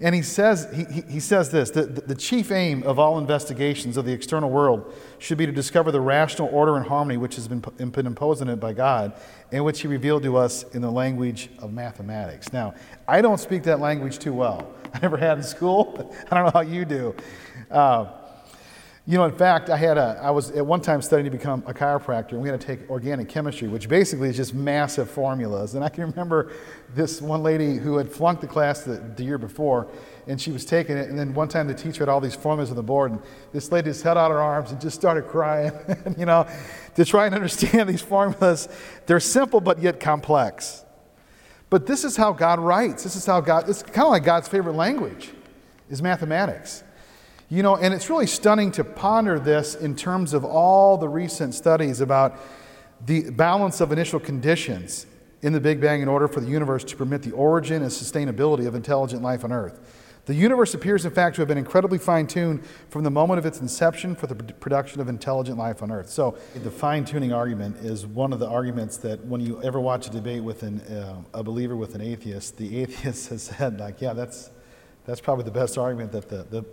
Speaker 1: And he says, he, he says this the, the chief aim of all investigations of the external world should be to discover the rational order and harmony which has been, been imposed on it by God and which he revealed to us in the language of mathematics. Now, I don't speak that language too well. I never had in school. I don't know how you do. Uh, you know, in fact, I had a, I was at one time studying to become a chiropractor, and we had to take organic chemistry, which basically is just massive formulas. And I can remember this one lady who had flunked the class the, the year before, and she was taking it. And then one time the teacher had all these formulas on the board, and this lady just held out her arms and just started crying, you know, to try and understand these formulas. They're simple, but yet complex. But this is how God writes. This is how God, it's kind of like God's favorite language, is mathematics. You know, and it's really stunning to ponder this in terms of all the recent studies about the balance of initial conditions in the Big Bang in order for the universe to permit the origin and sustainability of intelligent life on Earth. The universe appears, in fact, to have been incredibly fine tuned from the moment of its inception for the production of intelligent life on Earth. So, the fine tuning argument is one of the arguments that when you ever watch a debate with an, uh, a believer with an atheist, the atheist has said, like, yeah, that's, That's probably the best argument that the, the,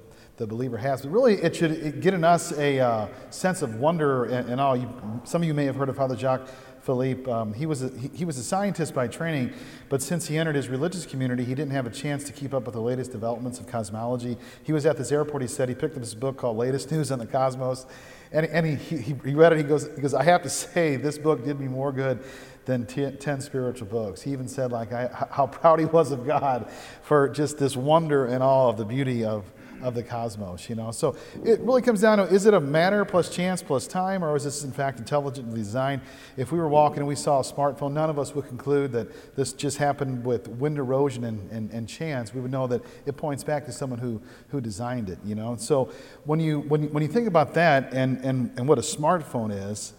Speaker 1: the believer has. But really, it should get in us a uh, sense of wonder and, and all. You, some of you may have heard of Father Jacques Philippe. Um, he, was a, he, he, was a scientist by training, but since he entered his religious community, he didn't have a chance to keep up with the latest developments of cosmology. He was at this airport, he said, he picked up this book called Latest News on the Cosmos, and, and he, he, he read it. He goes, he goes, I have to say, this book did me more good than t- 10 spiritual books. He even said, like, I, how proud he was of God for just this wonder and awe of the beauty of of the cosmos, you know. So it really comes down to is it a matter plus chance plus time, or is this in fact intelligently designed? If we were walking and we saw a smartphone, none of us would conclude that this just happened with wind erosion and, and, and chance. We would know that it points back to someone who, who designed it, you know. So when you, when you, when you think about that and, and, and what a smartphone is,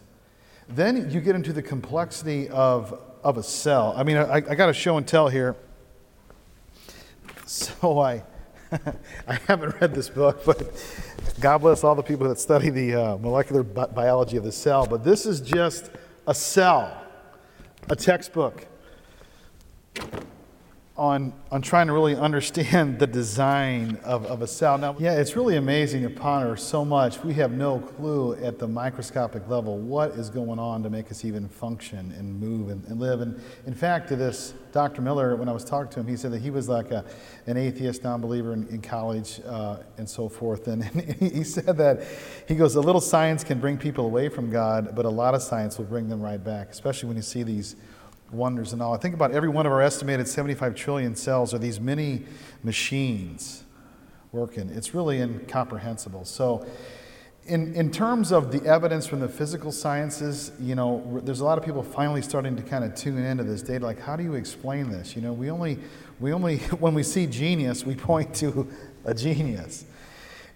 Speaker 1: then you get into the complexity of, of a cell. I mean, I, I got a show and tell here. So I, I haven't read this book, but God bless all the people that study the uh, molecular bi- biology of the cell. But this is just a cell, a textbook on, on trying to really understand the design of, of a cell. Now, yeah, it's really amazing to ponder so much. We have no clue at the microscopic level what is going on to make us even function and move and, and live. And in fact, to this Dr. Miller, when I was talking to him, he said that he was like a, an atheist, non believer in, in, college uh, and so forth. And, and he said that, he goes, a little science can bring people away from God, but a lot of science will bring them right back, especially when you see these wonders and all. I think about every one of our estimated 75 trillion cells are these mini machines working. It's really incomprehensible. So, in, in terms of the evidence from the physical sciences, you know, there's a lot of people finally starting to kind of tune into this data. Like, how do you explain this? You know, we only, we only, when we see genius, we point to a genius.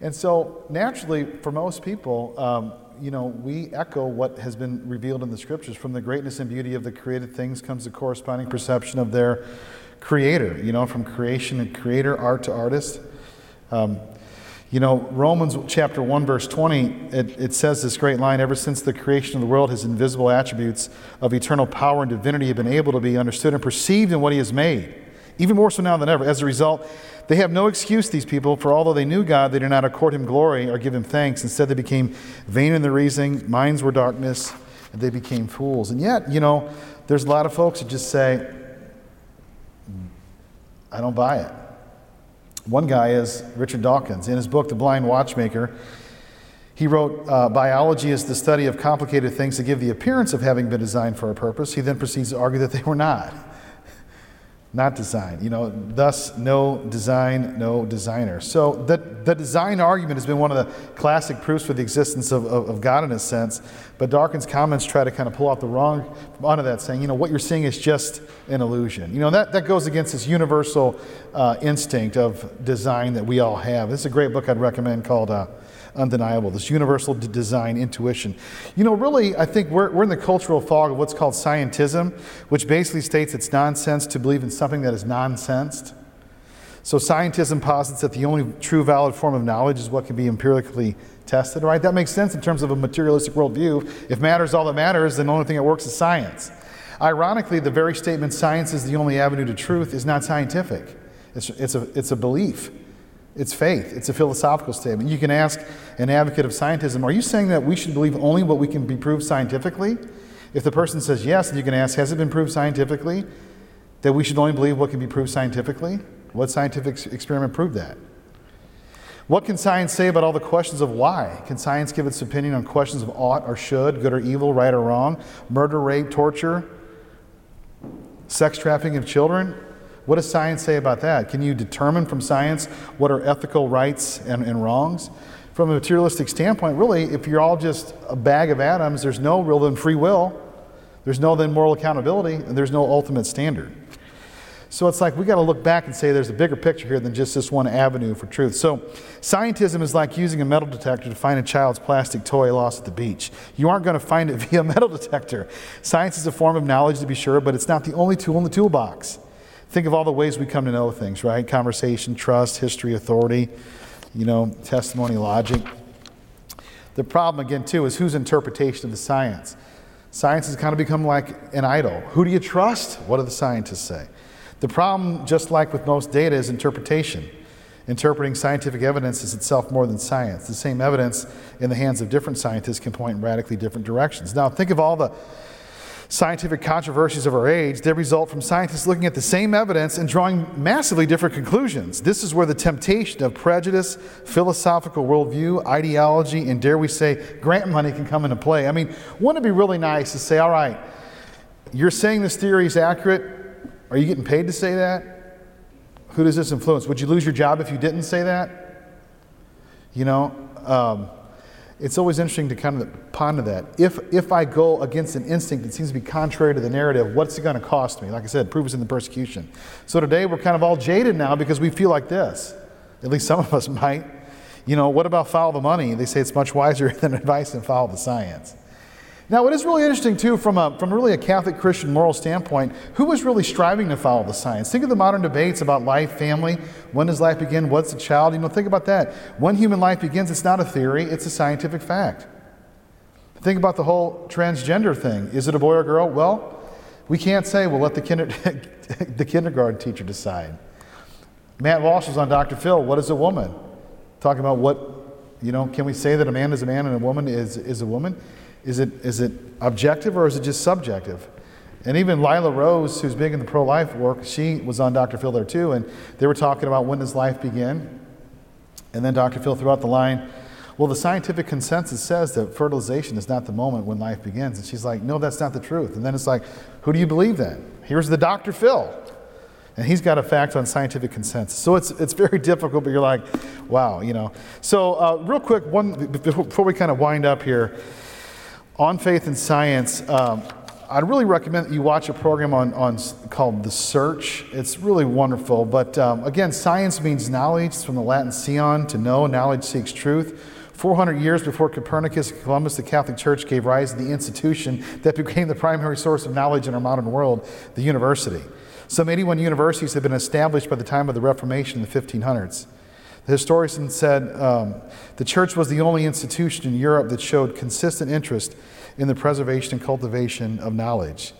Speaker 1: And so, naturally, for most people, um, you know, we echo what has been revealed in the scriptures. From the greatness and beauty of the created things comes the corresponding perception of their creator, you know, from creation and creator, art to artist. Um, you know, Romans chapter 1, verse 20, it, it says this great line ever since the creation of the world, his invisible attributes of eternal power and divinity have been able to be understood and perceived in what he has made, even more so now than ever. As a result, they have no excuse, these people, for although they knew God, they did not accord him glory or give him thanks. Instead, they became vain in their reasoning, minds were darkness, and they became fools. And yet, you know, there's a lot of folks that just say, I don't buy it. One guy is Richard Dawkins. In his book, The Blind Watchmaker, he wrote, uh, Biology is the study of complicated things that give the appearance of having been designed for a purpose. He then proceeds to argue that they were not not design. You know, thus no design, no designer. So the, the design argument has been one of the classic proofs for the existence of, of, of God in a sense. But Dawkins' comments try to kind of pull out the wrong onto that, saying, you know, what you're seeing is just an illusion. You know, that, that goes against this universal uh, instinct of design that we all have. This is a great book I'd recommend called uh, undeniable, this universal design intuition. You know, really, I think we're, we're in the cultural fog of what's called scientism, which basically states it's nonsense to believe in something that is nonsensed. So, scientism posits that the only true valid form of knowledge is what can be empirically tested, right? That makes sense in terms of a materialistic worldview. If matter is all that matters, then the only thing that works is science. Ironically, the very statement science is the only avenue to truth is not scientific, it's, it's, a, it's a belief. It's faith. It's a philosophical statement. You can ask an advocate of scientism, are you saying that we should believe only what we can be proved scientifically? If the person says yes, you can ask, has it been proved scientifically that we should only believe what can be proved scientifically? What scientific experiment proved that? What can science say about all the questions of why? Can science give its opinion on questions of ought or should, good or evil, right or wrong, murder, rape, torture, sex trafficking of children? What does science say about that? Can you determine from science what are ethical rights and, and wrongs? From a materialistic standpoint, really, if you're all just a bag of atoms, there's no real then free will, there's no then moral accountability, and there's no ultimate standard. So it's like we got to look back and say there's a bigger picture here than just this one avenue for truth. So scientism is like using a metal detector to find a child's plastic toy lost at the beach. You aren't going to find it via a metal detector. Science is a form of knowledge to be sure, but it's not the only tool in the toolbox. Think of all the ways we come to know things, right? Conversation, trust, history, authority, you know, testimony, logic. The problem, again, too, is whose interpretation of the science. Science has kind of become like an idol. Who do you trust? What do the scientists say? The problem, just like with most data, is interpretation. Interpreting scientific evidence is itself more than science. The same evidence in the hands of different scientists can point in radically different directions. Now, think of all the scientific controversies of our age, they result from scientists looking at the same evidence and drawing massively different conclusions. This is where the temptation of prejudice, philosophical worldview, ideology, and dare we say, grant money can come into play. I mean, wouldn't it be really nice to say, all right, you're saying this theory is accurate? Are you getting paid to say that? Who does this influence? Would you lose your job if you didn't say that? You know, um, it's always interesting to kind of ponder that. If, if I go against an instinct that seems to be contrary to the narrative, what's it going to cost me? Like I said, proof is in the persecution. So today we're kind of all jaded now because we feel like this. At least some of us might. You know, what about follow the money? They say it's much wiser than advice and follow the science. Now, what is really interesting, too, from, a, from really a Catholic Christian moral standpoint, who was really striving to follow the science? Think of the modern debates about life, family. When does life begin? What's a child? You know, think about that. When human life begins, it's not a theory, it's a scientific fact. Think about the whole transgender thing. Is it a boy or girl? Well, we can't say, we'll let the, kinder, the kindergarten teacher decide. Matt Walsh was on Dr. Phil. What is a woman? Talking about what, you know, can we say that a man is a man and a woman is, is a woman? Is it, is it objective or is it just subjective? And even Lila Rose, who's big in the pro life work, she was on Dr. Phil there too, and they were talking about when does life begin? And then Dr. Phil threw out the line, well, the scientific consensus says that fertilization is not the moment when life begins. And she's like, no, that's not the truth. And then it's like, who do you believe then? Here's the Dr. Phil. And he's got a fact on scientific consensus. So it's, it's very difficult, but you're like, wow, you know. So, uh, real quick, one before we kind of wind up here, on faith and science, um, I'd really recommend that you watch a program on, on called The Search. It's really wonderful. But um, again, science means knowledge. It's from the Latin scion, to know. Knowledge seeks truth. 400 years before Copernicus and Columbus, the Catholic Church gave rise to the institution that became the primary source of knowledge in our modern world, the university. Some 81 universities had been established by the time of the Reformation in the 1500s. The historian said um, the church was the only institution in Europe that showed consistent interest in the preservation and cultivation of knowledge.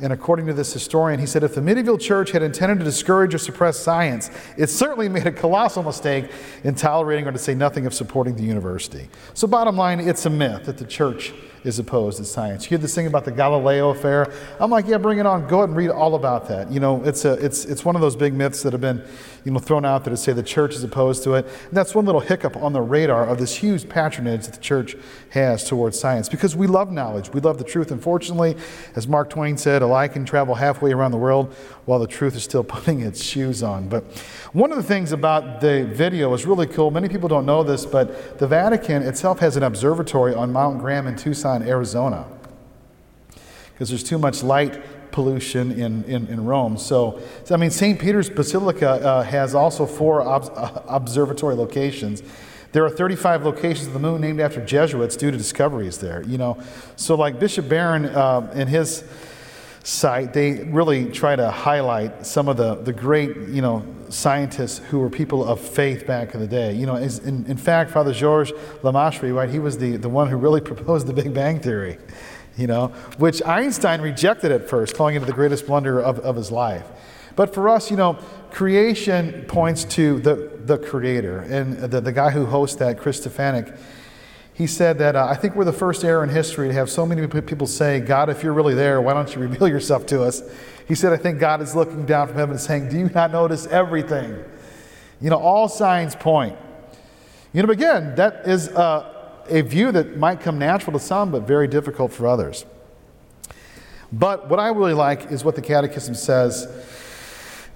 Speaker 1: And according to this historian, he said if the medieval church had intended to discourage or suppress science, it certainly made a colossal mistake in tolerating or to say nothing of supporting the university. So, bottom line, it's a myth that the church is opposed to science. You hear this thing about the Galileo affair. I'm like, yeah, bring it on. Go ahead and read all about that. You know, it's, a, it's, it's one of those big myths that have been you know, thrown out there to say the church is opposed to it. And that's one little hiccup on the radar of this huge patronage that the church has towards science because we love knowledge. We love the truth. Unfortunately, as Mark Twain said, a lie can travel halfway around the world while the truth is still putting its shoes on. But one of the things about the video is really cool. Many people don't know this, but the Vatican itself has an observatory on Mount Graham in Tucson, Arizona, because there's too much light pollution in, in, in Rome. So, so, I mean, St. Peter's Basilica uh, has also four ob- observatory locations. There are 35 locations of the moon named after Jesuits due to discoveries there. You know, so like Bishop Barron uh, in his site, they really try to highlight some of the, the great, you know, scientists who were people of faith back in the day. You know, in, in fact, Father Georges Lemaître, right, he was the, the one who really proposed the Big Bang Theory, you know, which Einstein rejected at first, calling it the greatest blunder of, of his life. But for us, you know, creation points to the, the creator. And the, the guy who hosts that, Chris Stefanick, he said that uh, I think we're the first era in history to have so many people say, God, if you're really there, why don't you reveal yourself to us? He said, I think God is looking down from heaven and saying, Do you not notice everything? You know, all signs point. You know, again, that is uh, a view that might come natural to some, but very difficult for others. But what I really like is what the Catechism says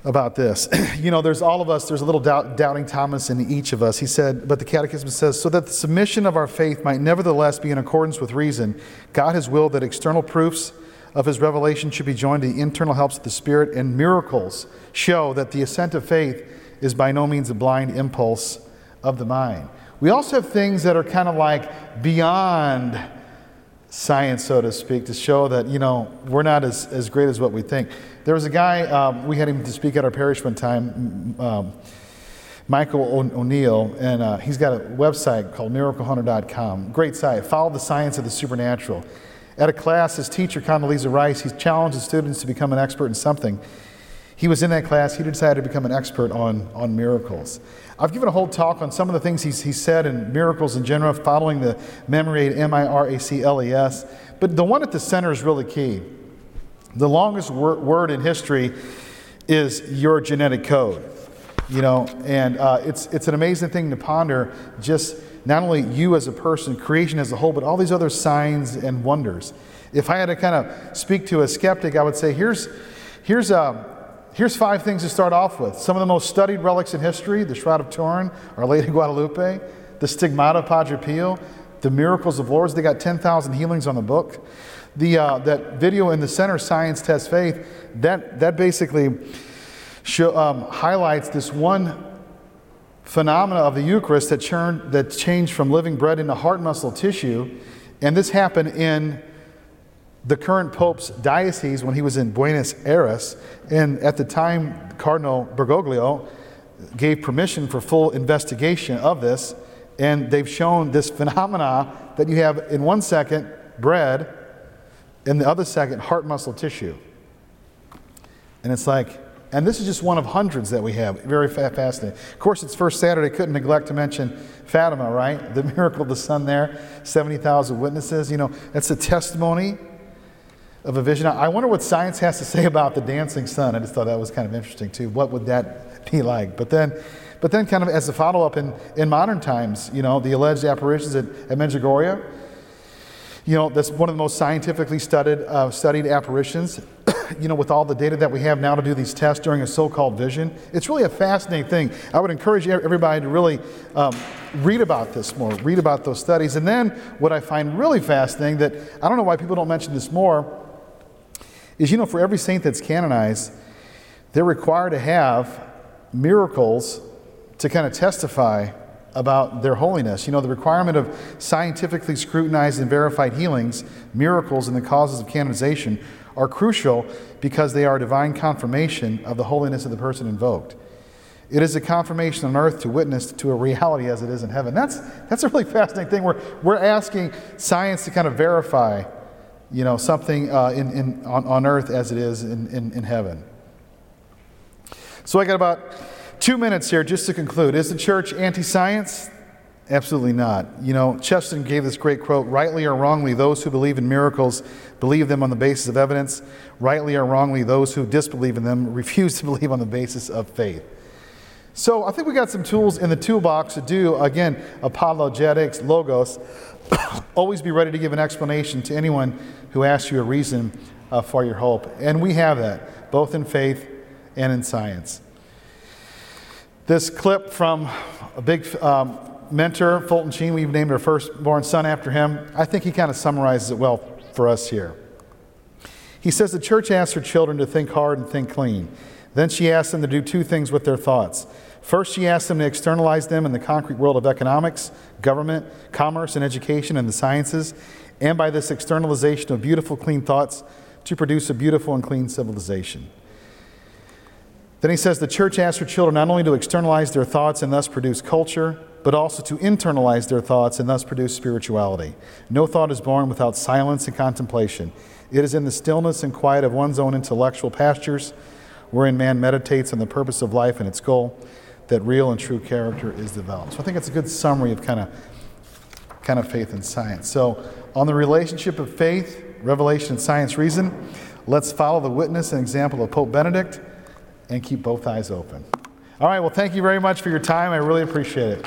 Speaker 1: about this. you know, there's all of us, there's a little doubt, doubting Thomas in each of us. He said, but the Catechism says, so that the submission of our faith might nevertheless be in accordance with reason, God has willed that external proofs of his revelation should be joined to the internal helps of the Spirit, and miracles show that the ascent of faith is by no means a blind impulse of the mind. We also have things that are kind of like beyond science, so to speak, to show that, you know, we're not as, as great as what we think. There was a guy, um, we had him to speak at our parish one time, um, Michael O'Neill, and uh, he's got a website called miraclehunter.com. Great site. Follow the science of the supernatural. At a class, his teacher, Condoleezza Rice, he challenged the students to become an expert in something. he was in that class. He decided to become an expert on, on miracles. I've given a whole talk on some of the things he's, he said in miracles in general, following the memory M I R A C L E S. But the one at the center is really key. The longest wor- word in history is your genetic code. You know, and uh, it's, it's an amazing thing to ponder just not only you as a person, creation as a whole, but all these other signs and wonders. If I had to kind of speak to a skeptic, I would say here's, here's, uh, here's five things to start off with. Some of the most studied relics in history the Shroud of Turin, Our Lady of Guadalupe, the Stigmata of Padre Pio, the Miracles of Lourdes. They got 10,000 healings on the book. The, uh, that video in the center, Science Test Faith, that, that basically show, um, highlights this one phenomena of the Eucharist that, churned, that changed from living bread into heart muscle tissue. And this happened in the current Pope's diocese when he was in Buenos Aires. And at the time, Cardinal Bergoglio gave permission for full investigation of this. And they've shown this phenomena that you have in one second bread, in the other second heart muscle tissue. And it's like, and this is just one of hundreds that we have. Very fascinating. Of course, it's first Saturday. Couldn't neglect to mention Fatima, right? The miracle of the sun there, 70,000 witnesses. You know, that's a testimony of a vision. I wonder what science has to say about the dancing sun. I just thought that was kind of interesting too. What would that be like? But then, but then kind of as a follow up in, in modern times, you know, the alleged apparitions at, at Medjugorje, you know, that's one of the most scientifically studied, uh, studied apparitions. you know, with all the data that we have now to do these tests during a so-called vision, it's really a fascinating thing. I would encourage everybody to really um, read about this more, read about those studies. And then what I find really fascinating that I don't know why people don't mention this more is, you know, for every saint that's canonized, they're required to have miracles to kind of testify about their holiness. You know, the requirement of scientifically scrutinized and verified healings, miracles, and the causes of canonization are crucial because they are divine confirmation of the holiness of the person invoked. It is a confirmation on earth to witness to a reality as it is in heaven. That's, that's a really fascinating thing. We're, we're asking science to kind of verify, you know, something uh, in, in, on, on earth as it is in, in, in heaven. So I got about two minutes here just to conclude. Is the church anti science? Absolutely not. You know, Chesterton gave this great quote rightly or wrongly, those who believe in miracles believe them on the basis of evidence. Rightly or wrongly, those who disbelieve in them refuse to believe on the basis of faith. So I think we got some tools in the toolbox to do, again, apologetics, logos. Always be ready to give an explanation to anyone who asks you a reason uh, for your hope. And we have that, both in faith and in science. This clip from a big um, mentor, Fulton Sheen. We've named our firstborn son after him. I think he kind of summarizes it well for us here. He says the church asks her children to think hard and think clean. Then she asks them to do two things with their thoughts. First, she asks them to externalize them in the concrete world of economics, government, commerce, and education and the sciences, and by this externalization of beautiful, clean thoughts, to produce a beautiful and clean civilization. Then he says the church asks her children not only to externalize their thoughts and thus produce culture, but also to internalize their thoughts and thus produce spirituality. No thought is born without silence and contemplation. It is in the stillness and quiet of one's own intellectual pastures, wherein man meditates on the purpose of life and its goal, that real and true character is developed. So I think it's a good summary of kind of kind of faith and science. So on the relationship of faith, revelation, and science reason, let's follow the witness and example of Pope Benedict and keep both eyes open. All right, well, thank you very much for your time. I really appreciate it.